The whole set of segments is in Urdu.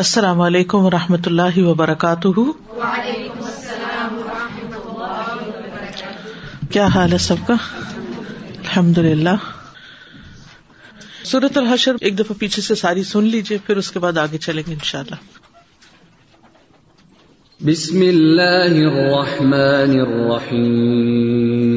السلام علیکم و رحمۃ اللہ وبرکاتہ کیا حال ہے سب کا الحمد للہ سورت الحشر ایک دفعہ پیچھے سے ساری سن لیجیے پھر اس کے بعد آگے چلیں گے ان شاء اللہ الرحمن الرحیم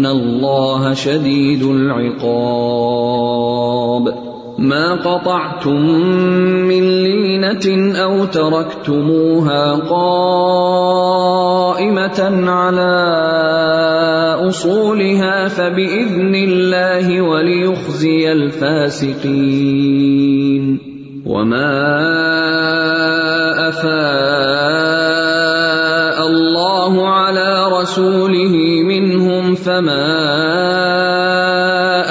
ان اللہ شدید العقاب ما قطعتم من لینة او ترکتموها قائمة على اصولها فبئذن اللہ وليخزی الفاسقین وما افاء اللہ على رسوله فما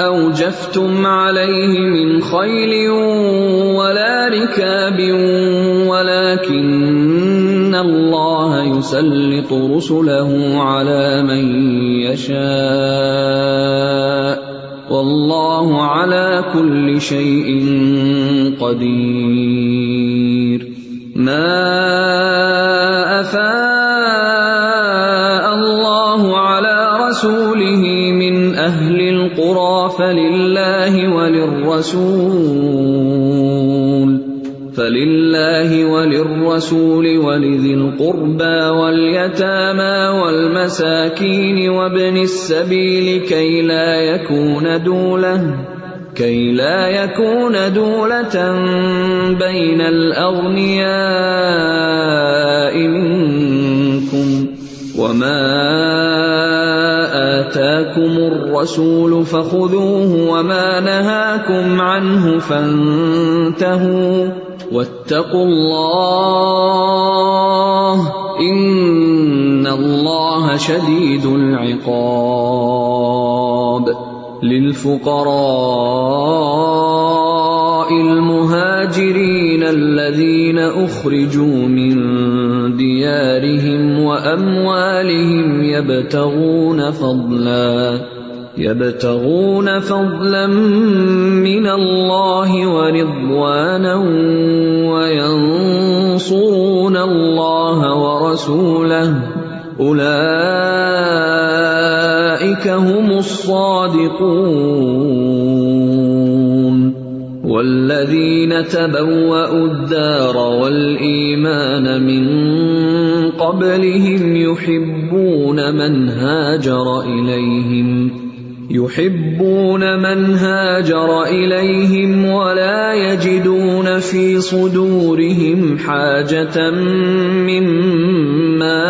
اوجفتم عليه من خيل ولا ركاب ولكن الله يسلط رسله على من يشاء والله على كل شيء قدير الرسول فللہ وللرسول ولذی القربى واليتامى والمساكين وابن السبيل كي لا يكون دولة كي لا يكون دولة بين الأغنياء منكم وما آتاكم الرسول فخذوه وما نهاكم عنه فانتهوا واتقوا الله ان الله شديد العقاب للفقراء المهاجرين الذين اخرجوا من ديارهم واموالهم يبتغون فضلا يبتغون فضلا من الله ورضوانا وينصرون الله ورسوله اولئك هم الصادقون والذين تبوأوا الدار والإيمان من قبلهم يحبون من هاجر إليهم يحبون من هاجر إليهم ولا يجدون في صدورهم حاجة مما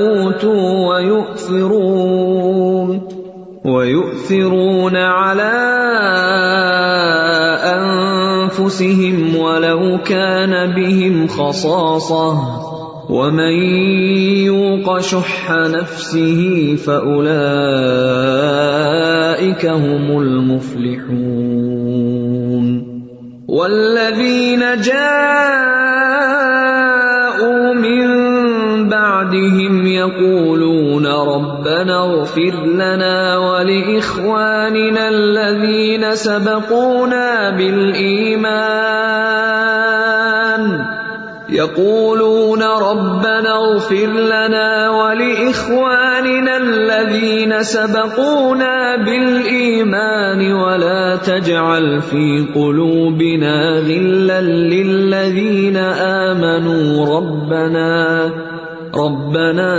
أوتوا ويؤثرون ويؤثرون يوق شح نفسه خل هم المفلحون والذين جاءوا من بعدهم يقولون ربنا اغفر نوب ن فرلن ولیوین سب پون بل یو نوبن فرلن والی اسلوین سب پون بل چالفی کو لو بین امنو ربنا ربنا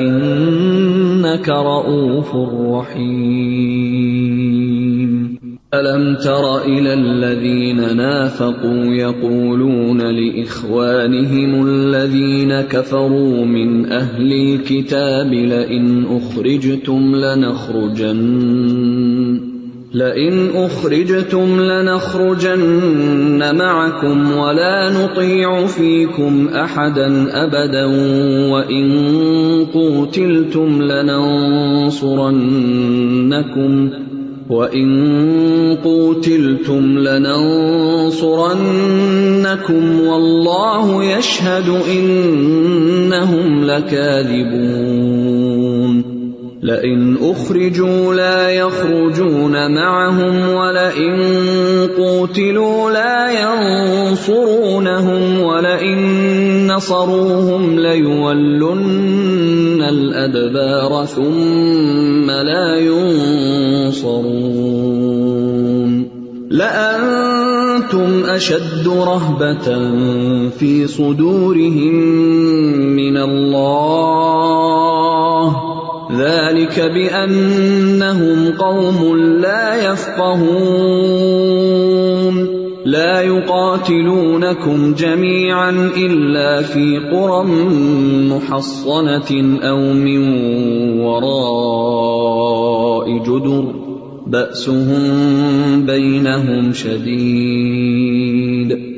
انك رؤوف رحيم الم تر الى الذين نافقوا يقولون لاخوانهم الذين كفروا من اهل الكتاب لئن اخرجتم لنخرجن اخرجتم لنخرجن معكم ولا نطيع فيكم احدا ابدا وان قوتلتم لننصرنكم وَإِن قُوتِلْتُمْ لَنَنصُرَنَّكُمْ وَاللَّهُ يَشْهَدُ إِنَّهُمْ لَكَاذِبُونَ لئن اخرجوا لا يخرجون معهم ولئن قوتلوا لا ينصرونهم ولئن نصروهم ليولن الادبار ثم لا ينصرون لأنتم أشد رهبة في صدورهم من الله ذلك بأنهم قوم لا لا يفقهون يقاتلونكم جميعا إلا في قرى محصنة أو من وراء جدر بأسهم بينهم شديد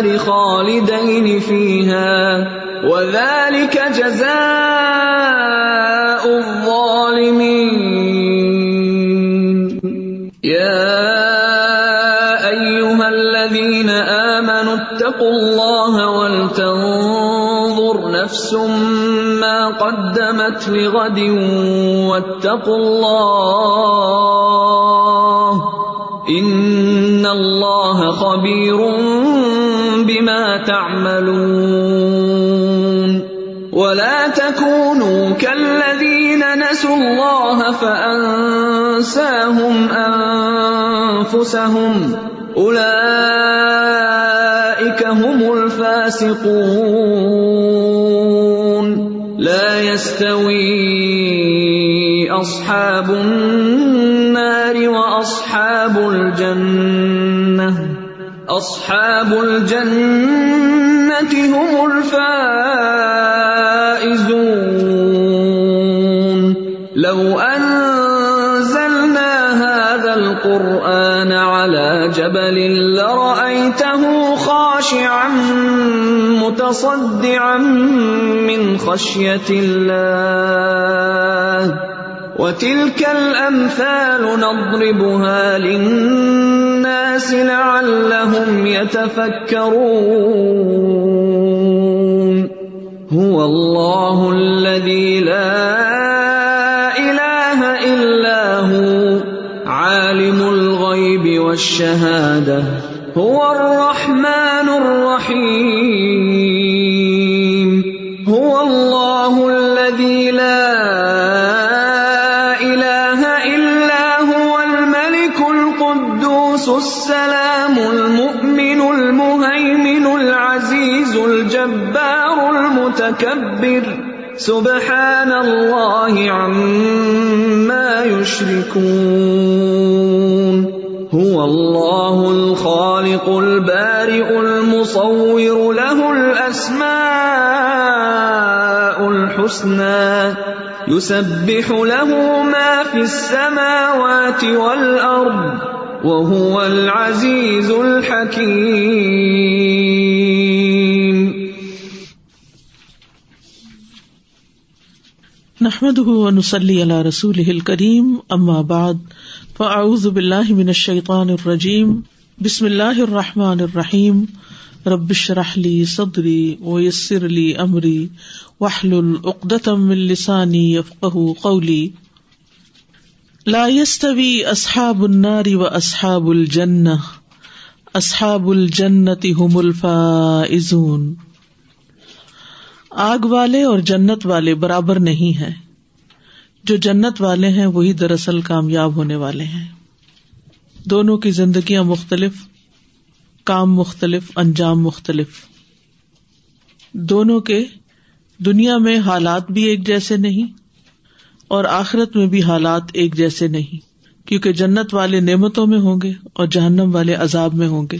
النار خالدين فيها وذلك جزاء الظالمين يا أيها الذين آمنوا اتقوا الله والتنظر نفس ما قدمت لغد واتقوا الله ان اللہ خبیروں بما تعملون ولا تكونوا كالذين نسوا الله فأنساهم أنفسهم أولئك هم الفاسقون لا يستوي أصحاب النار وأصحاب الجنة اصحاب الجنة هم الفائزون لو انزلنا هذا القرآن على جبل لرأيته خاشعا متصدعا من خشية الله وتلك الأمثال نضربها للناس الناس لعلهم يتفكرون هو الله الذي لا إله إلا هو عالم الغيب والشهادة هو الرحمن الرحيم هو الله الذي لا إله الجبار المتكبر سبحان اللہ عما يشركون هو سبح الخالق میں المصور له اُس میں يسبح له ما في السماوات مل نحمده ونصلي على رسوله الكريم الکریم بعد فعزب بالله من الشيطان الرجيم بسم اللہ الرحمٰن الرحیم ربش رحلی صدری و یسر علی عمری واہل العدت افقہ قولی اصحاب اصحاب لائساری هم الفائزون آگ والے اور جنت والے برابر نہیں ہے جو جنت والے ہیں وہی دراصل کامیاب ہونے والے ہیں دونوں کی زندگیاں مختلف کام مختلف انجام مختلف دونوں کے دنیا میں حالات بھی ایک جیسے نہیں اور آخرت میں بھی حالات ایک جیسے نہیں کیونکہ جنت والے نعمتوں میں ہوں گے اور جہنم والے عذاب میں ہوں گے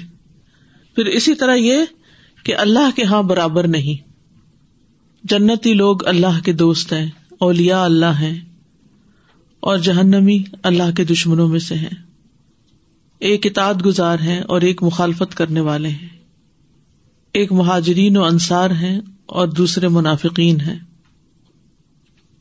پھر اسی طرح یہ کہ اللہ کے ہاں برابر نہیں جنتی لوگ اللہ کے دوست ہیں اولیا اللہ ہیں اور جہنمی اللہ کے دشمنوں میں سے ہیں ایک اطاعت گزار ہیں اور ایک مخالفت کرنے والے ہیں ایک مہاجرین و انصار ہیں اور دوسرے منافقین ہیں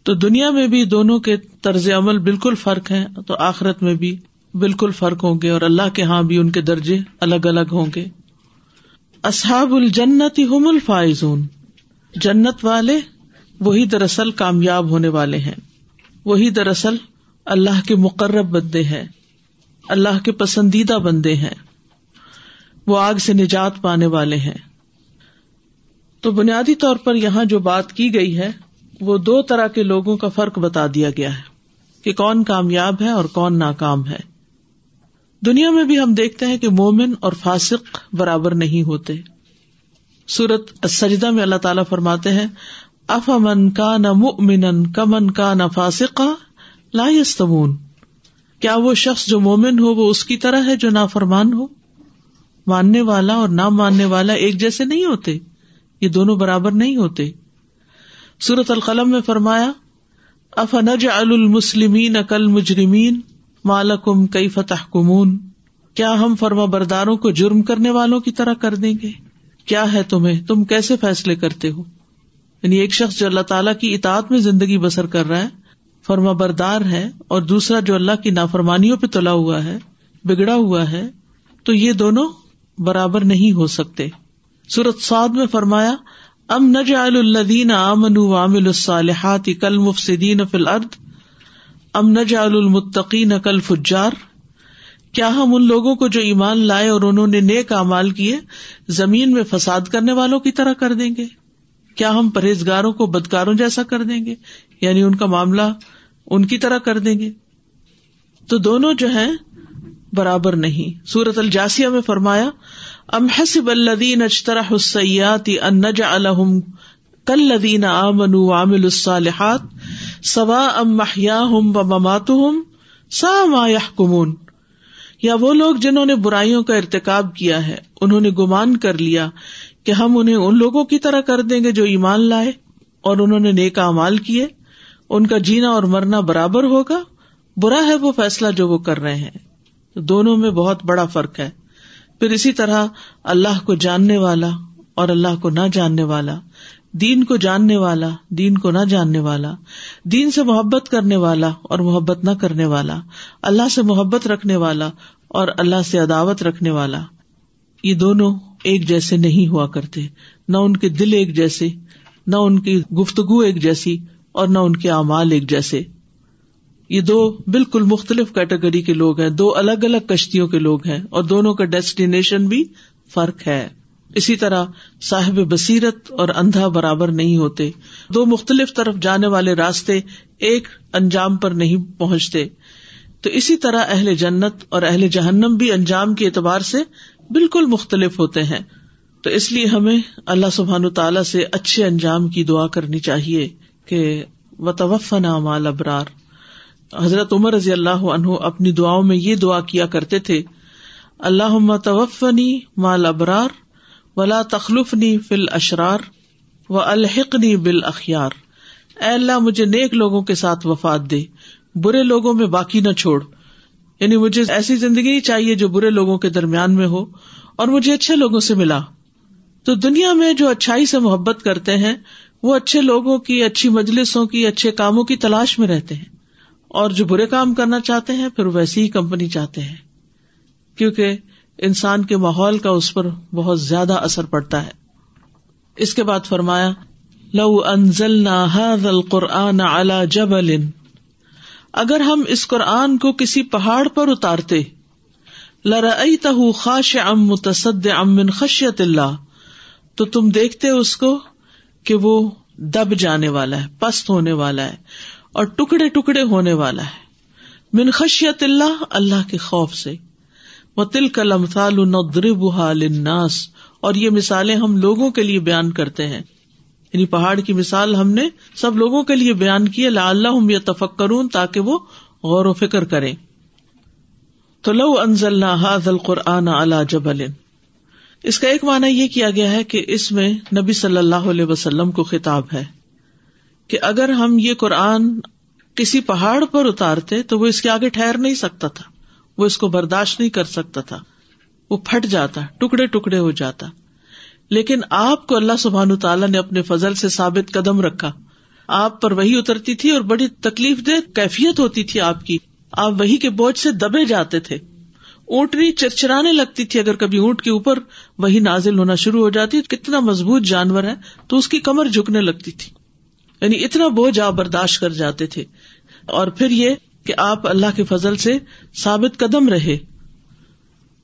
تو دنیا میں بھی دونوں کے طرز عمل بالکل فرق ہے تو آخرت میں بھی بالکل فرق ہوں گے اور اللہ کے ہاں بھی ان کے درجے الگ الگ ہوں گے اصحاب الجنت الفائزون جنت والے وہی دراصل کامیاب ہونے والے ہیں وہی دراصل اللہ کے مقرب بندے ہیں اللہ کے پسندیدہ بندے ہیں وہ آگ سے نجات پانے والے ہیں تو بنیادی طور پر یہاں جو بات کی گئی ہے وہ دو طرح کے لوگوں کا فرق بتا دیا گیا ہے کہ کون کامیاب ہے اور کون ناکام ہے دنیا میں بھی ہم دیکھتے ہیں کہ مومن اور فاسق برابر نہیں ہوتے سورت سجدہ میں اللہ تعالی فرماتے ہیں اف امن کا نہ کمن کا نہ فاسق کا شخص جو مومن ہو وہ اس کی طرح ہے جو نا فرمان ہو ماننے والا اور نہ ماننے والا ایک جیسے نہیں ہوتے یہ دونوں برابر نہیں ہوتے سورت القلم میں فرمایا افنج المسلم اکل مجرمین مالکم کئی فتح کمون کیا ہم فرما برداروں کو جرم کرنے والوں کی طرح کر دیں گے کیا ہے تمہیں تم کیسے فیصلے کرتے ہو یعنی ایک شخص جو اللہ تعالیٰ کی اطاعت میں زندگی بسر کر رہا ہے فرما بردار ہے اور دوسرا جو اللہ کی نافرمانیوں پہ تلا ہوا ہے بگڑا ہوا ہے تو یہ دونوں برابر نہیں ہو سکتے سورت سعد میں فرمایا ام ام الصالحات کیا ہم ان لوگوں کو جو ایمان لائے اور انہوں نے نیک اعمال کیے زمین میں فساد کرنے والوں کی طرح کر دیں گے کیا ہم پرہیزگاروں کو بدکاروں جیسا کر دیں گے یعنی ان کا معاملہ ان کی طرح کر دیں گے تو دونوں جو ہے برابر نہیں سورت الجاسیا میں فرمایا ام حسب الدین یا وہ لوگ جنہوں نے برائیوں کا ارتقاب کیا ہے انہوں نے گمان کر لیا کہ ہم انہیں ان لوگوں کی طرح کر دیں گے جو ایمان لائے اور انہوں نے نیکا امال کیے ان کا جینا اور مرنا برابر ہوگا برا ہے وہ فیصلہ جو وہ کر رہے ہیں دونوں میں بہت بڑا فرق ہے پھر اسی طرح اللہ کو جاننے والا اور اللہ کو نہ جاننے والا دین کو جاننے والا دین کو نہ جاننے والا دین سے محبت کرنے والا اور محبت نہ کرنے والا اللہ سے محبت رکھنے والا اور اللہ سے عداوت رکھنے والا یہ دونوں ایک جیسے نہیں ہوا کرتے نہ ان کے دل ایک جیسے نہ ان کی گفتگو ایک جیسی اور نہ ان کے اعمال ایک جیسے یہ دو بالکل مختلف کیٹیگری کے لوگ ہیں دو الگ الگ کشتیوں کے لوگ ہیں اور دونوں کا ڈیسٹینیشن بھی فرق ہے اسی طرح صاحب بصیرت اور اندھا برابر نہیں ہوتے دو مختلف طرف جانے والے راستے ایک انجام پر نہیں پہنچتے تو اسی طرح اہل جنت اور اہل جہنم بھی انجام کے اعتبار سے بالکل مختلف ہوتے ہیں تو اس لیے ہمیں اللہ سبحان تعالی سے اچھے انجام کی دعا کرنی چاہیے کہ وطوف نام ابرار حضرت عمر رضی اللہ عنہ اپنی دعاؤں میں یہ دعا کیا کرتے تھے اللہ توفنی مال ابرار ولا تخلفنی نی اشرار و الحق نی بال اخیار اے اللہ مجھے نیک لوگوں کے ساتھ وفات دے برے لوگوں میں باقی نہ چھوڑ یعنی مجھے ایسی زندگی چاہیے جو برے لوگوں کے درمیان میں ہو اور مجھے اچھے لوگوں سے ملا تو دنیا میں جو اچھائی سے محبت کرتے ہیں وہ اچھے لوگوں کی اچھی مجلسوں کی اچھے کاموں کی تلاش میں رہتے ہیں اور جو برے کام کرنا چاہتے ہیں پھر ویسی ہی کمپنی چاہتے ہیں کیونکہ انسان کے ماحول کا اس پر بہت زیادہ اثر پڑتا ہے اس کے بعد فرمایا لو انزل اگر ہم اس قرآن کو کسی پہاڑ پر اتارتے لر خاش ام متصد امن خشیت اللہ تو تم دیکھتے اس کو کہ وہ دب جانے والا ہے پست ہونے والا ہے اور ٹکڑے ٹکڑے ہونے والا ہے من خشیت اللہ اللہ کے خوف سے وہ تل اور یہ مثالیں ہم لوگوں کے لیے بیان کرتے ہیں یعنی پہاڑ کی مثال ہم نے سب لوگوں کے لیے بیان کی لا اللہ یا کروں تاکہ وہ غور و فکر کرے تو لو انزل حاض القرآن اللہ جب اس کا ایک معنی یہ کیا گیا ہے کہ اس میں نبی صلی اللہ علیہ وسلم کو خطاب ہے کہ اگر ہم یہ قرآن کسی پہاڑ پر اتارتے تو وہ اس کے آگے ٹھہر نہیں سکتا تھا وہ اس کو برداشت نہیں کر سکتا تھا وہ پھٹ جاتا ٹکڑے ٹکڑے ہو جاتا لیکن آپ کو اللہ سبحان تعالیٰ نے اپنے فضل سے ثابت قدم رکھا آپ پر وہی اترتی تھی اور بڑی تکلیف دہ کیفیت ہوتی تھی آپ کی آپ وہی کے بوجھ سے دبے جاتے تھے اونٹنی چرچرانے لگتی تھی اگر کبھی اونٹ کے اوپر وہی نازل ہونا شروع ہو جاتی کتنا مضبوط جانور ہے تو اس کی کمر جھکنے لگتی تھی یعنی اتنا بوجھ آپ برداشت کر جاتے تھے اور پھر یہ کہ آپ اللہ کے فضل سے ثابت قدم رہے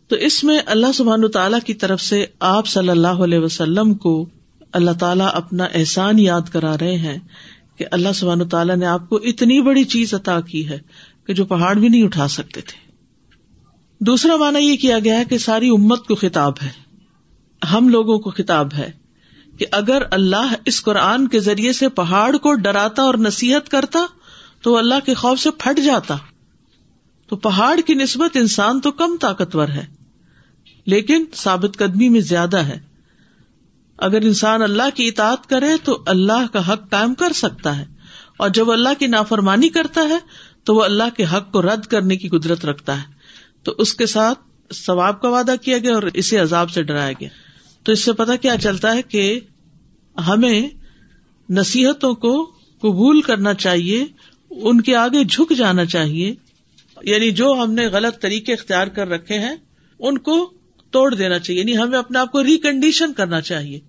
تو اس میں اللہ سبحان کی طرف سے آپ صلی اللہ علیہ وسلم کو اللہ تعالیٰ اپنا احسان یاد کرا رہے ہیں کہ اللہ سبحان تعالیٰ نے آپ کو اتنی بڑی چیز عطا کی ہے کہ جو پہاڑ بھی نہیں اٹھا سکتے تھے دوسرا مانا یہ کیا گیا ہے کہ ساری امت کو خطاب ہے ہم لوگوں کو خطاب ہے کہ اگر اللہ اس قرآن کے ذریعے سے پہاڑ کو ڈراتا اور نصیحت کرتا تو اللہ کے خوف سے پھٹ جاتا تو پہاڑ کی نسبت انسان تو کم طاقتور ہے لیکن ثابت قدمی میں زیادہ ہے اگر انسان اللہ کی اطاعت کرے تو اللہ کا حق قائم کر سکتا ہے اور جب اللہ کی نافرمانی کرتا ہے تو وہ اللہ کے حق کو رد کرنے کی قدرت رکھتا ہے تو اس کے ساتھ ثواب کا وعدہ کیا گیا اور اسے عذاب سے ڈرایا گیا تو اس سے پتا کیا چلتا ہے کہ ہمیں نصیحتوں کو قبول کرنا چاہیے ان کے آگے جھک جانا چاہیے یعنی جو ہم نے غلط طریقے اختیار کر رکھے ہیں ان کو توڑ دینا چاہیے یعنی ہمیں اپنے آپ کو ریکنڈیشن کرنا چاہیے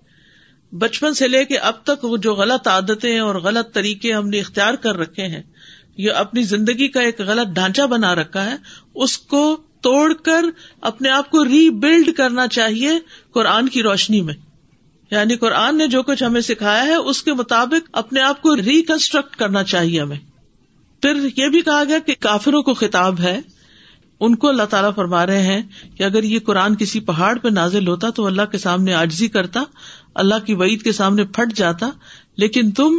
بچپن سے لے کے اب تک وہ جو غلط عادتیں اور غلط طریقے ہم نے اختیار کر رکھے ہیں یا اپنی زندگی کا ایک غلط ڈھانچہ بنا رکھا ہے اس کو توڑ کر اپنے آپ کو ری بلڈ کرنا چاہیے قرآن کی روشنی میں یعنی قرآن نے جو کچھ ہمیں سکھایا ہے اس کے مطابق اپنے آپ کو ریکنسٹرکٹ کرنا چاہیے ہمیں پھر یہ بھی کہا گیا کہ کافروں کو خطاب ہے ان کو اللہ تعالیٰ فرما رہے ہیں کہ اگر یہ قرآن کسی پہاڑ پہ نازل ہوتا تو اللہ کے سامنے آجزی کرتا اللہ کی وعید کے سامنے پھٹ جاتا لیکن تم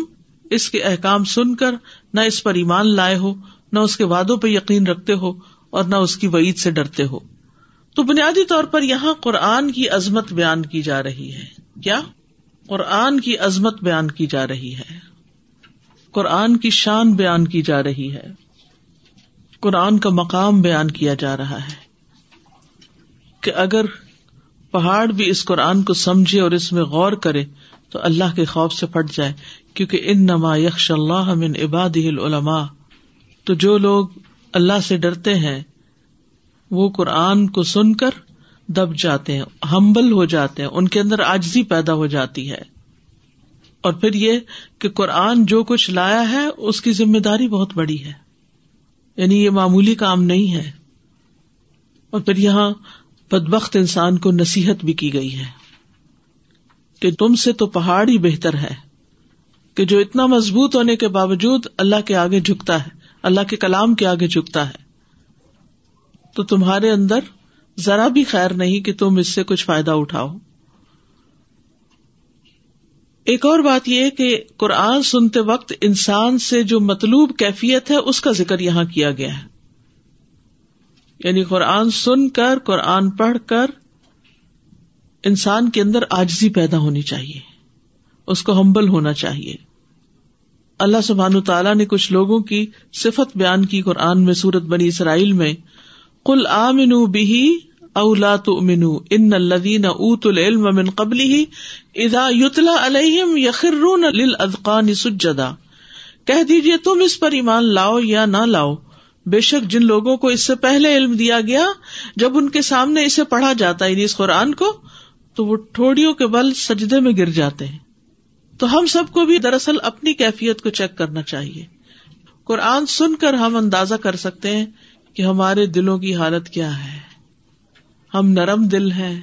اس کے احکام سن کر نہ اس پر ایمان لائے ہو نہ اس کے وعدوں پہ یقین رکھتے ہو اور نہ اس کی وعید سے ڈرتے ہو تو بنیادی طور پر یہاں قرآن کی عظمت بیان کی جا رہی ہے کیا قرآن کی عظمت بیان کی جا رہی ہے قرآن کی شان بیان کی جا رہی ہے قرآن کا مقام بیان کیا جا رہا ہے کہ اگر پہاڑ بھی اس قرآن کو سمجھے اور اس میں غور کرے تو اللہ کے خوف سے پھٹ جائے کیونکہ ان نما یکش اللہ من عباد العلما تو جو لوگ اللہ سے ڈرتے ہیں وہ قرآن کو سن کر دب جاتے ہیں ہمبل ہو جاتے ہیں ان کے اندر آجزی پیدا ہو جاتی ہے اور پھر یہ کہ قرآن جو کچھ لایا ہے اس کی ذمہ داری بہت بڑی ہے یعنی یہ معمولی کام نہیں ہے اور پھر یہاں بدبخت انسان کو نصیحت بھی کی گئی ہے کہ تم سے تو پہاڑ ہی بہتر ہے کہ جو اتنا مضبوط ہونے کے باوجود اللہ کے آگے جھکتا ہے اللہ کے کلام کے آگے جھکتا ہے تو تمہارے اندر ذرا بھی خیر نہیں کہ تم اس سے کچھ فائدہ اٹھاؤ ایک اور بات یہ کہ قرآن سنتے وقت انسان سے جو مطلوب کیفیت ہے اس کا ذکر یہاں کیا گیا ہے یعنی قرآن سن کر قرآن پڑھ کر انسان کے اندر آجزی پیدا ہونی چاہیے اس کو ہمبل ہونا چاہیے اللہ سبحان تعالیٰ نے کچھ لوگوں کی صفت بیان کی قرآن میں سورت بنی اسرائیل میں کل آ منو بہی اولا تو ان الدین ات العلم قبل ہی ادا علیہم یا خر سجدا کہہ دیجیے تم اس پر ایمان لاؤ یا نہ لاؤ بے شک جن لوگوں کو اس سے پہلے علم دیا گیا جب ان کے سامنے اسے پڑھا جاتا ہے یعنی اس قرآن کو تو وہ ٹھوڑیوں کے بل سجدے میں گر جاتے ہیں تو ہم سب کو بھی دراصل اپنی کیفیت کو چیک کرنا چاہیے قرآن سن کر ہم اندازہ کر سکتے ہیں کہ ہمارے دلوں کی حالت کیا ہے ہم نرم دل ہیں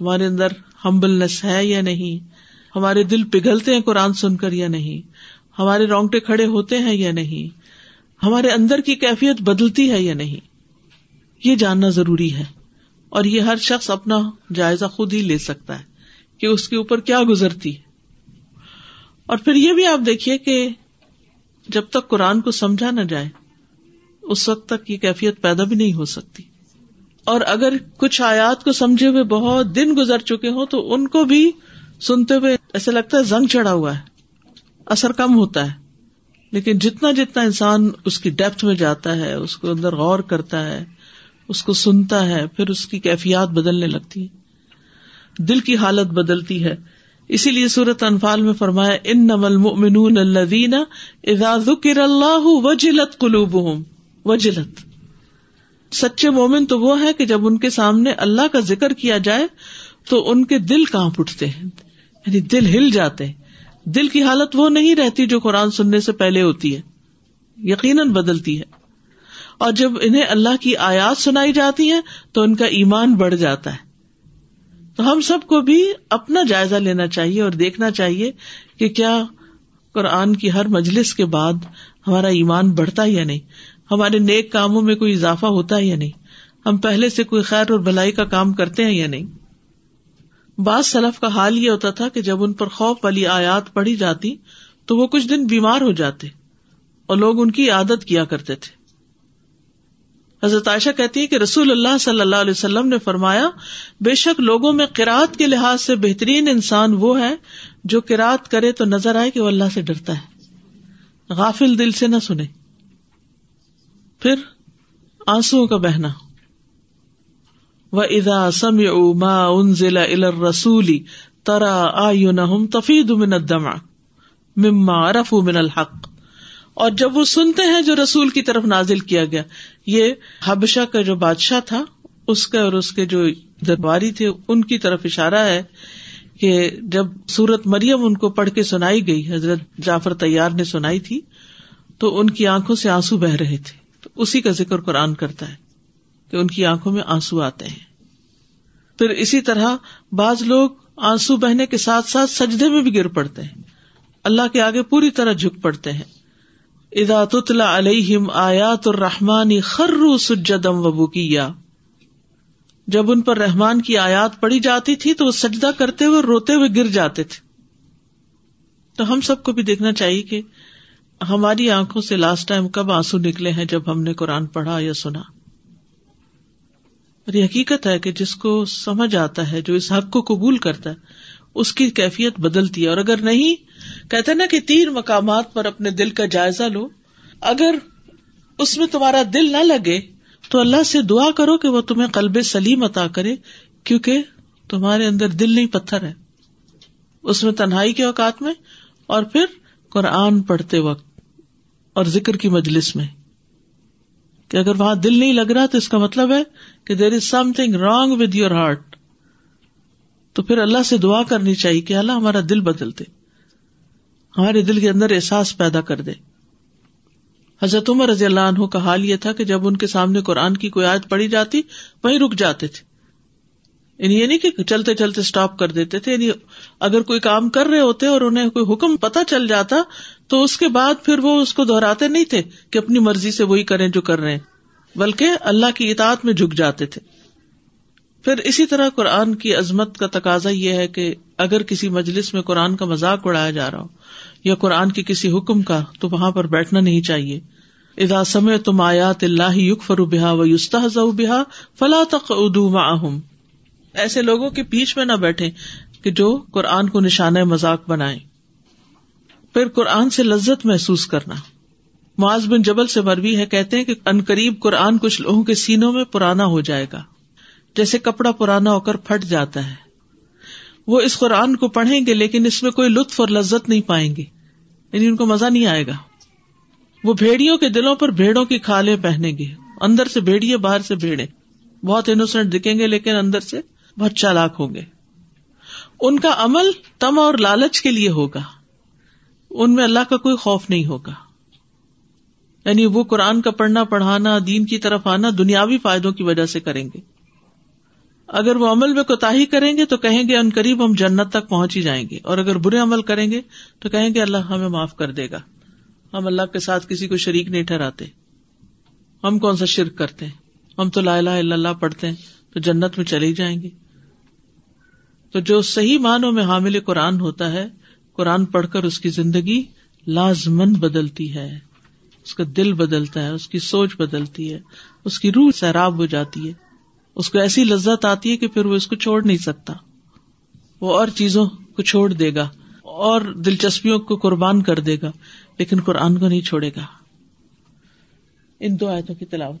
ہمارے اندر ہمبلنس ہے یا نہیں ہمارے دل پگھلتے ہیں قرآن سن کر یا نہیں ہمارے رونگٹے کھڑے ہوتے ہیں یا نہیں ہمارے اندر کی کیفیت بدلتی ہے یا نہیں یہ جاننا ضروری ہے اور یہ ہر شخص اپنا جائزہ خود ہی لے سکتا ہے کہ اس کے اوپر کیا گزرتی ہے اور پھر یہ بھی آپ دیکھیے کہ جب تک قرآن کو سمجھا نہ جائے اس وقت تک یہ کیفیت پیدا بھی نہیں ہو سکتی اور اگر کچھ آیات کو سمجھے ہوئے بہت دن گزر چکے ہوں تو ان کو بھی سنتے ہوئے ایسا لگتا ہے زنگ چڑھا ہوا ہے اثر کم ہوتا ہے لیکن جتنا جتنا انسان اس کی ڈیپتھ میں جاتا ہے اس کو اندر غور کرتا ہے اس کو سنتا ہے پھر اس کی کیفیات بدلنے لگتی ہے دل کی حالت بدلتی ہے اسی لیے صورت انفال میں فرمایا ان نمل نم ذکر اللہ وجلت کلو وجلت سچے مومن تو وہ ہے کہ جب ان کے سامنے اللہ کا ذکر کیا جائے تو ان کے دل کہاں پٹتے ہیں یعنی دل ہل جاتے ہیں دل کی حالت وہ نہیں رہتی جو قرآن سننے سے پہلے ہوتی ہے یقیناً بدلتی ہے اور جب انہیں اللہ کی آیات سنائی جاتی ہے تو ان کا ایمان بڑھ جاتا ہے تو ہم سب کو بھی اپنا جائزہ لینا چاہیے اور دیکھنا چاہیے کہ کیا قرآن کی ہر مجلس کے بعد ہمارا ایمان بڑھتا یا نہیں ہمارے نیک کاموں میں کوئی اضافہ ہوتا ہے یا نہیں ہم پہلے سے کوئی خیر اور بھلائی کا کام کرتے ہیں یا نہیں بعض سلف کا حال یہ ہوتا تھا کہ جب ان پر خوف والی آیات پڑھی جاتی تو وہ کچھ دن بیمار ہو جاتے اور لوگ ان کی عادت کیا کرتے تھے حضرت عائشہ کہتی ہے کہ رسول اللہ صلی اللہ علیہ وسلم نے فرمایا بے شک لوگوں میں قرآت کے لحاظ سے بہترین انسان وہ ہے جو کراط کرے تو نظر آئے کہ وہ اللہ سے ڈرتا ہے غافل دل سے نہ سنے پھر آنسو کا بہنا و ادا ما اما ضلع رسولی ترا نہ الحق اور جب وہ سنتے ہیں جو رسول کی طرف نازل کیا گیا یہ حبشہ کا جو بادشاہ تھا اس اور اس کے جو درباری تھے ان کی طرف اشارہ ہے کہ جب سورت مریم ان کو پڑھ کے سنائی گئی حضرت جعفر تیار نے سنائی تھی تو ان کی آنکھوں سے آنسو بہ رہے تھے تو اسی کا ذکر قرآن کرتا ہے کہ ان کی آنکھوں میں آنسو آتے ہیں پھر اسی طرح بعض لوگ آنسو بہنے کے ساتھ ساتھ سجدے میں بھی گر پڑتے ہیں اللہ کے آگے پوری طرح جھک پڑتے ہیں ادا تتلا علیہم آیات اور خرو سجدم روزم وبو کیا جب ان پر رحمان کی آیات پڑی جاتی تھی تو وہ سجدہ کرتے ہوئے روتے ہوئے گر جاتے تھے تو ہم سب کو بھی دیکھنا چاہیے کہ ہماری آنکھوں سے لاسٹ ٹائم کب آنسو نکلے ہیں جب ہم نے قرآن پڑھا یا سنا اور یہ حقیقت ہے کہ جس کو سمجھ آتا ہے جو اس حق کو قبول کرتا ہے اس کی کیفیت بدلتی ہے اور اگر نہیں کہتے نا کہ تین مقامات پر اپنے دل کا جائزہ لو اگر اس میں تمہارا دل نہ لگے تو اللہ سے دعا کرو کہ وہ تمہیں قلب سلیم عطا کرے کیونکہ تمہارے اندر دل نہیں پتھر ہے اس میں تنہائی کے اوقات میں اور پھر قرآن پڑھتے وقت اور ذکر کی مجلس میں کہ اگر وہاں دل نہیں لگ رہا تو اس کا مطلب ہے کہ there is something wrong with your heart تو پھر اللہ سے دعا کرنی چاہیے کہ اللہ ہمارا دل بدل دے ہمارے دل کے اندر احساس پیدا کر دے حضرت عمر رضی اللہ عنہ کا حال یہ تھا کہ جب ان کے سامنے قرآن کی کوئی آیت پڑی جاتی وہیں رک جاتے تھے یعنی یہ نہیں کہ چلتے چلتے اسٹاپ کر دیتے تھے یعنی اگر کوئی کام کر رہے ہوتے اور انہیں کوئی حکم پتہ چل جاتا تو اس کے بعد پھر وہ اس کو دہراتے نہیں تھے کہ اپنی مرضی سے وہی کریں جو کر رہے ہیں بلکہ اللہ کی اطاعت میں جھک جاتے تھے پھر اسی طرح قرآن کی عظمت کا تقاضا یہ ہے کہ اگر کسی مجلس میں قرآن کا مذاق اڑایا جا رہا ہو یا قرآن کے کسی حکم کا تو وہاں پر بیٹھنا نہیں چاہیے ادا سمے تم آیات اللہ یق فرو بحا و یستاح بحا فلاں ادو اہم ایسے لوگوں کے بیچ میں نہ بیٹھے کہ جو قرآن کو نشانۂ مذاق بنائے پھر قرآن سے لذت محسوس کرنا معاذ بن جبل سے مروی ہے کہتے ہیں کہ ان قریب قرآن کچھ لوگوں کے سینوں میں پرانا ہو جائے گا جیسے کپڑا پرانا ہو کر پھٹ جاتا ہے وہ اس قرآن کو پڑھیں گے لیکن اس میں کوئی لطف اور لذت نہیں پائیں گے یعنی ان کو مزہ نہیں آئے گا وہ بھیڑیوں کے دلوں پر بھیڑوں کی کھالیں پہنیں گے اندر سے بھیڑیے باہر سے بھیڑے بہت انوسنٹ دکھیں گے لیکن اندر سے بہت چالاک ہوں گے ان کا عمل تم اور لالچ کے لیے ہوگا ان میں اللہ کا کوئی خوف نہیں ہوگا یعنی وہ قرآن کا پڑھنا پڑھانا دین کی طرف آنا دنیاوی فائدوں کی وجہ سے کریں گے اگر وہ عمل میں کوتا ہی کریں گے تو کہیں گے ان قریب ہم جنت تک پہنچ ہی جائیں گے اور اگر برے عمل کریں گے تو کہیں گے اللہ ہمیں معاف کر دے گا ہم اللہ کے ساتھ کسی کو شریک نہیں ٹھہراتے ہم کون سا شرک کرتے ہیں ہم تو لا الہ الا اللہ پڑھتے ہیں تو جنت میں چلے ہی جائیں گے تو جو صحیح معنوں میں حامل قرآن ہوتا ہے قرآن پڑھ کر اس کی زندگی لازمن بدلتی ہے اس کا دل بدلتا ہے اس کی سوچ بدلتی ہے اس کی روح سیراب ہو جاتی ہے اس کو ایسی لذت آتی ہے کہ پھر وہ اس کو چھوڑ نہیں سکتا وہ اور چیزوں کو چھوڑ دے گا اور دلچسپیوں کو قربان کر دے گا لیکن قرآن کو نہیں چھوڑے گا ان دو آیتوں کی تلاوت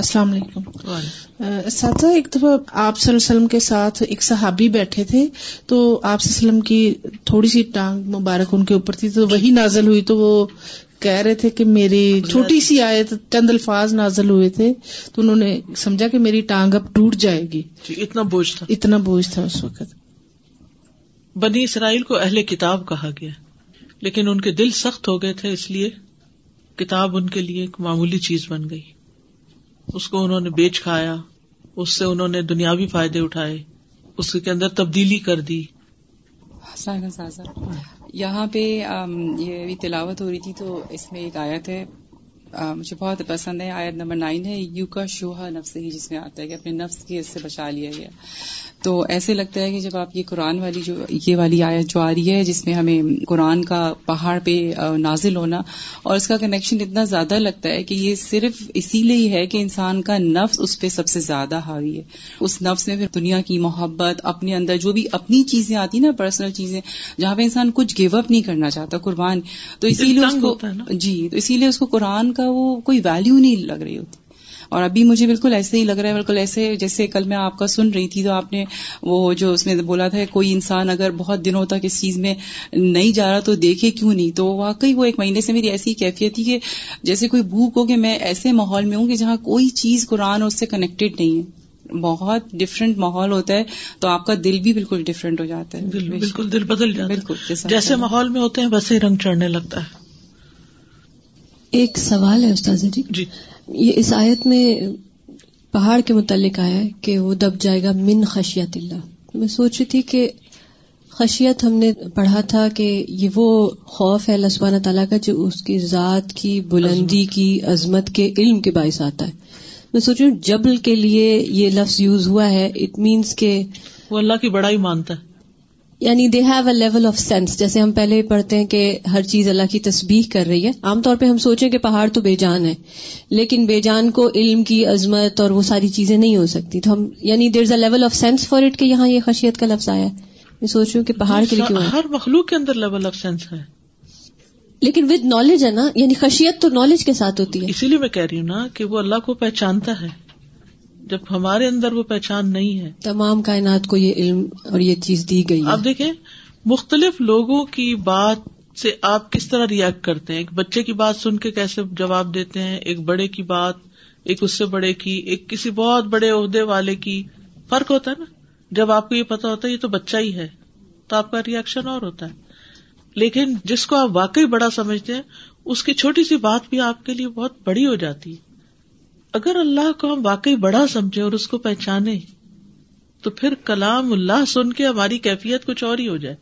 السلام علیکم ساتھ ایک دفعہ آپ صلی اللہ علیہ وسلم کے ساتھ ایک صحابی بیٹھے تھے تو آپ وسلم کی تھوڑی سی ٹانگ مبارک ان کے اوپر تھی تو وہی نازل ہوئی تو وہ کہہ رہے تھے کہ میری چھوٹی سی آئے چند الفاظ نازل ہوئے تھے تو انہوں نے سمجھا کہ میری ٹانگ اب ٹوٹ جائے گی جی، اتنا بوجھ تھا اتنا بوجھ تھا اس وقت بنی اسرائیل کو اہل کتاب کہا گیا لیکن ان کے دل سخت ہو گئے تھے اس لیے کتاب ان کے لیے ایک معمولی چیز بن گئی اس کو انہوں نے بیچ کھایا اس سے انہوں نے دنیاوی فائدے اٹھائے اس کے اندر تبدیلی کر دی یہاں پہ یہ تلاوت ہو رہی تھی تو اس میں ایک آیت ہے مجھے بہت پسند ہے آیت نمبر نائن ہے یو کا شوہا نفس ہی جس میں آتا ہے کہ اپنے نفس کی اس سے بچا لیا گیا تو ایسے لگتا ہے کہ جب آپ یہ قرآن والی جو یہ والی آیت جو آ رہی ہے جس میں ہمیں قرآن کا پہاڑ پہ نازل ہونا اور اس کا کنیکشن اتنا زیادہ لگتا ہے کہ یہ صرف اسی لیے ہی ہے کہ انسان کا نفس اس پہ سب سے زیادہ حاوی ہے اس نفس میں پھر دنیا کی محبت اپنے اندر جو بھی اپنی چیزیں آتی نا پرسنل چیزیں جہاں پہ انسان کچھ گیو اپ نہیں کرنا چاہتا قربان تو اسی لیے اس کو جی تو اسی لیے اس کو قرآن کا وہ کوئی ویلو نہیں لگ رہی ہوتی اور ابھی مجھے بالکل ایسے ہی لگ رہا ہے بالکل ایسے جیسے کل میں آپ کا سن رہی تھی تو آپ نے وہ جو اس میں بولا تھا کوئی انسان اگر بہت دنوں تک اس چیز میں نہیں جا رہا تو دیکھے کیوں نہیں تو واقعی وہ ایک مہینے سے میری ایسی کیفیت تھی کہ جیسے کوئی بھوک ہو کہ میں ایسے ماحول میں ہوں کہ جہاں کوئی چیز قرآن اور اس سے کنیکٹڈ نہیں ہے بہت ڈفرینٹ ماحول ہوتا ہے تو آپ کا دل بھی بالکل ڈفرینٹ ہو جاتا ہے بالکل دل بدل جاتا بالکل جیسے ماحول میں ہوتے ہیں ویسے ہی رنگ چڑھنے لگتا ہے ایک سوال ہے استاذ جی جی یہ اس آیت میں پہاڑ کے متعلق آیا کہ وہ دب جائے گا من خشیت اللہ میں سوچ رہی تھی کہ خشیت ہم نے پڑھا تھا کہ یہ وہ خوف ہے اللہ سبحانہ تعالیٰ کا جو اس کی ذات کی بلندی کی عظمت کے علم کے باعث آتا ہے میں سوچ رہی ہوں جبل کے لیے یہ لفظ یوز ہوا ہے اٹ مینس کہ وہ اللہ کی بڑائی مانتا ہے یعنی they have a level of sense جیسے ہم پہلے پڑھتے ہیں کہ ہر چیز اللہ کی تسبیح کر رہی ہے عام طور پہ ہم سوچیں کہ پہاڑ تو بے جان ہے لیکن بے جان کو علم کی عظمت اور وہ ساری چیزیں نہیں ہو سکتی تو ہم یعنی there is a level of sense for it کہ یہاں یہ خشیت کا لفظ آیا ہے میں سوچ رہی ہوں کہ پہاڑ کے کیوں ہر مخلوق کے اندر لیول آف سینس ہے لیکن ود نالج ہے نا یعنی خشیت تو نالج کے ساتھ ہوتی ہے اسی لیے میں کہہ رہی ہوں نا کہ وہ اللہ کو پہچانتا ہے جب ہمارے اندر وہ پہچان نہیں ہے تمام کائنات کو یہ علم اور یہ چیز دی گئی آپ دیکھیں مختلف لوگوں کی بات سے آپ کس طرح ریئیکٹ کرتے ہیں ایک بچے کی بات سن کے کیسے جواب دیتے ہیں ایک بڑے کی بات ایک اس سے بڑے کی ایک کسی بہت بڑے عہدے والے کی فرق ہوتا ہے نا جب آپ کو یہ پتا ہوتا ہے یہ تو بچہ ہی ہے تو آپ کا ریئیکشن اور ہوتا ہے لیکن جس کو آپ واقعی بڑا سمجھتے ہیں اس کی چھوٹی سی بات بھی آپ کے لیے بہت بڑی ہو جاتی ہے اگر اللہ کو ہم واقعی بڑا سمجھے اور اس کو پہچانے تو پھر کلام اللہ سن کے ہماری کیفیت کچھ اور ہی ہو جائے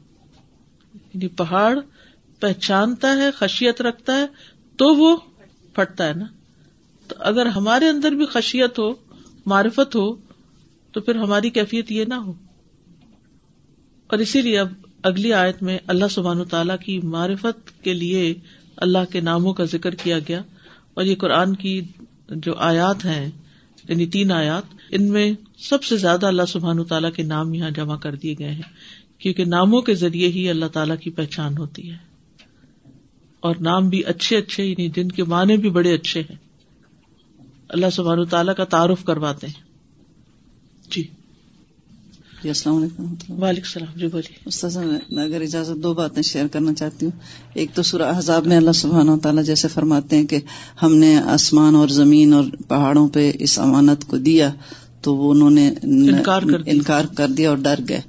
یعنی پہاڑ پہچانتا ہے خشیت رکھتا ہے تو وہ پھٹتا ہے نا تو اگر ہمارے اندر بھی خشیت ہو معرفت ہو تو پھر ہماری کیفیت یہ نہ ہو اور اسی لیے اب اگلی آیت میں اللہ سبحان و تعالی کی معرفت کے لیے اللہ کے ناموں کا ذکر کیا گیا اور یہ قرآن کی جو آیات ہیں یعنی تین آیات ان میں سب سے زیادہ اللہ سبحان تعالیٰ کے نام یہاں جمع کر دیے گئے ہیں کیونکہ ناموں کے ذریعے ہی اللہ تعالیٰ کی پہچان ہوتی ہے اور نام بھی اچھے اچھے یعنی جن کے معنی بھی بڑے اچھے ہیں اللہ سبحان تعالیٰ کا تعارف کرواتے ہیں جی جی السلام علیکم وعلیکم السلام جی بولیے استاذ میں اگر اجازت دو باتیں شیئر کرنا چاہتی ہوں ایک تو سورہ حزاب میں اللہ سبحان و تعالیٰ جیسے فرماتے ہیں کہ ہم نے آسمان اور زمین اور پہاڑوں پہ اس امانت کو دیا تو وہ انہوں نے انکار کر دیا اور ڈر گئے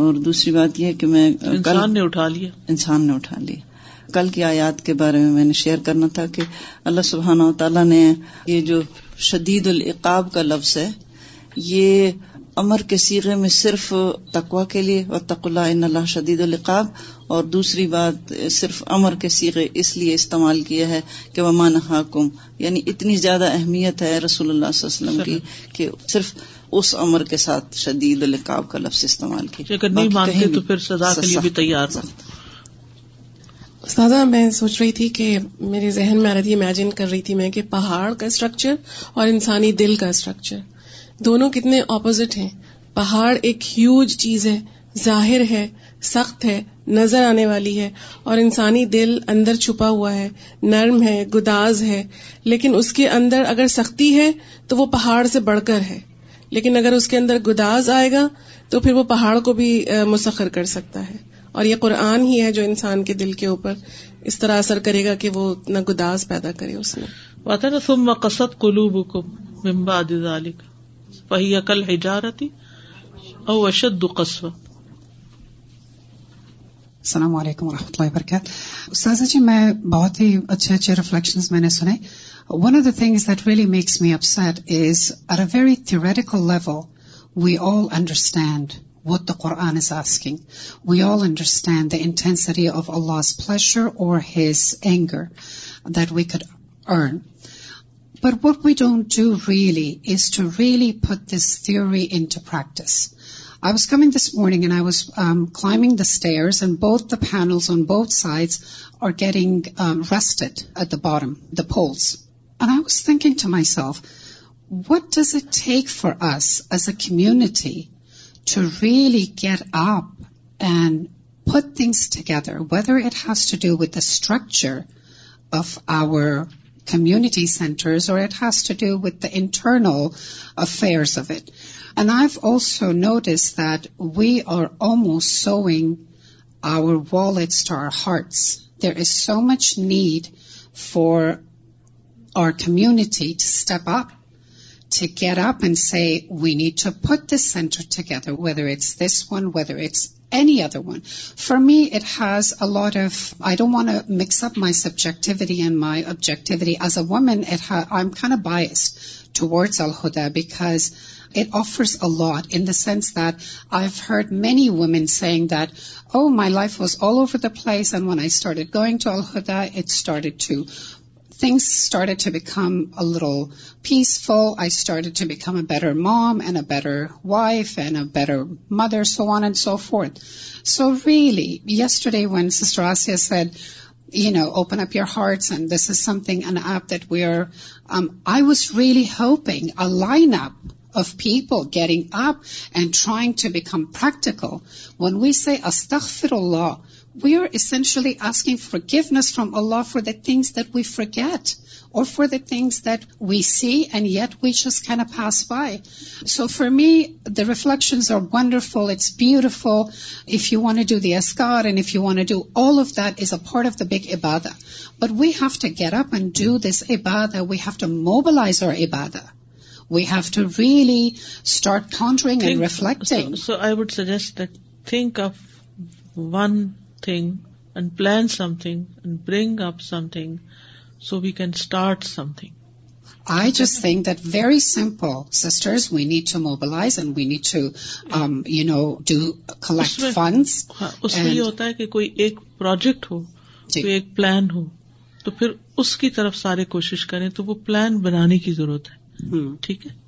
اور دوسری بات یہ کہ میں انسان نے اٹھا لیا انسان نے اٹھا لیا کل کی آیات کے بارے میں میں نے شیئر کرنا تھا کہ اللہ سبحانہ و تعالیٰ نے یہ جو شدید العقاب کا لفظ ہے یہ امر کے سیغے میں صرف تقوا کے لیے تق اللہ اللہ شدید القاب اور دوسری بات صرف امر کے سیغے اس لیے استعمال کیا ہے کہ ومان حاکم یعنی اتنی زیادہ اہمیت ہے رسول اللہ صلی اللہ علیہ وسلم کی کہ صرف اس امر کے ساتھ شدید القاب کا لفظ استعمال کیا تیار سازا میں سوچ رہی تھی کہ میرے ذہن میں آ رہی تھی امیجن کر رہی تھی میں کہ پہاڑ کا اسٹرکچر اور انسانی دل کا اسٹرکچر دونوں کتنے اپوزٹ ہیں پہاڑ ایک ہیوج چیز ہے ظاہر ہے سخت ہے نظر آنے والی ہے اور انسانی دل اندر چھپا ہوا ہے ہے نرم گداز ہے لیکن اس کے اندر اگر سختی ہے تو وہ پہاڑ سے بڑھ کر ہے لیکن اگر اس کے اندر گداز آئے گا تو پھر وہ پہاڑ کو بھی مسخر کر سکتا ہے اور یہ قرآن ہی ہے جو انسان کے دل کے اوپر اس طرح اثر کرے گا کہ وہ اتنا گداز پیدا کرے اس میں فہی حجارتی او اشد قصو السلام علیکم و رحمۃ اللہ وبرکاتہ استاذہ جی میں بہت ہی اچھے اچھے میں نے سنے one of the things that really makes me up is are a very theoretical level we all understand وٹکنگ we all understand the intensity of Allah فلشر اور But what we don't do really is to really put this theory into practice. I was coming this morning and I was um, climbing the stairs, and both the panels on both sides are getting um, rusted at the bottom, the poles. And I was thinking to myself, what does it take for us as a community to really get up and put things together, whether it has to do with the structure of our committee centres اور at host do what internal affairs of it and I if also know this they are amusing our will at least are hearts there is so much need for our committee step up چی را پین سے we need to put this centre together whether it's this one whether it's any other one from me it has a lot if I don't want makes up my subjectivity and my objectivity is a woman it I am Khan a biased towards Al Huda because it offers a lot in the sense that I have heard many women saying though my life was all over the place and when I started going to Al Huda it's started to things started to become a little peaceful. I started to become a better mom and a better wife and a better mother, so on and so forth. So really, yesterday when Sister Asya said, you know, open up your hearts, and this is something, an app that we're, um, I was really hoping a lineup of people getting up and trying to become practical. When we say astaghfirullah, we are essentially asking forgiveness from Allah for the things that we forget or for the things that we see and yet we just kind of pass by. So for me, the reflections are wonderful. It's beautiful. If you want to do the azkar and if you want to do all of that is a part of the big ibadah. But we have to get up and do this ibadah. We have to mobilize our ibadah. We have to really start pondering and reflecting. So I would suggest that think of one thing and plan something and bring up something so we can start something I just think that very simple sister we need to mobilise and we need to to you know collect funds اس میں یہ ہوتا ہے کہ کوئی ایک پروجیکٹ ہو کوئی ایک پلان ہو تو پھر اس کی طرف سارے کوشش کریں تو وہ پلان بنانے کی ضرورت ہے ٹھیک ہے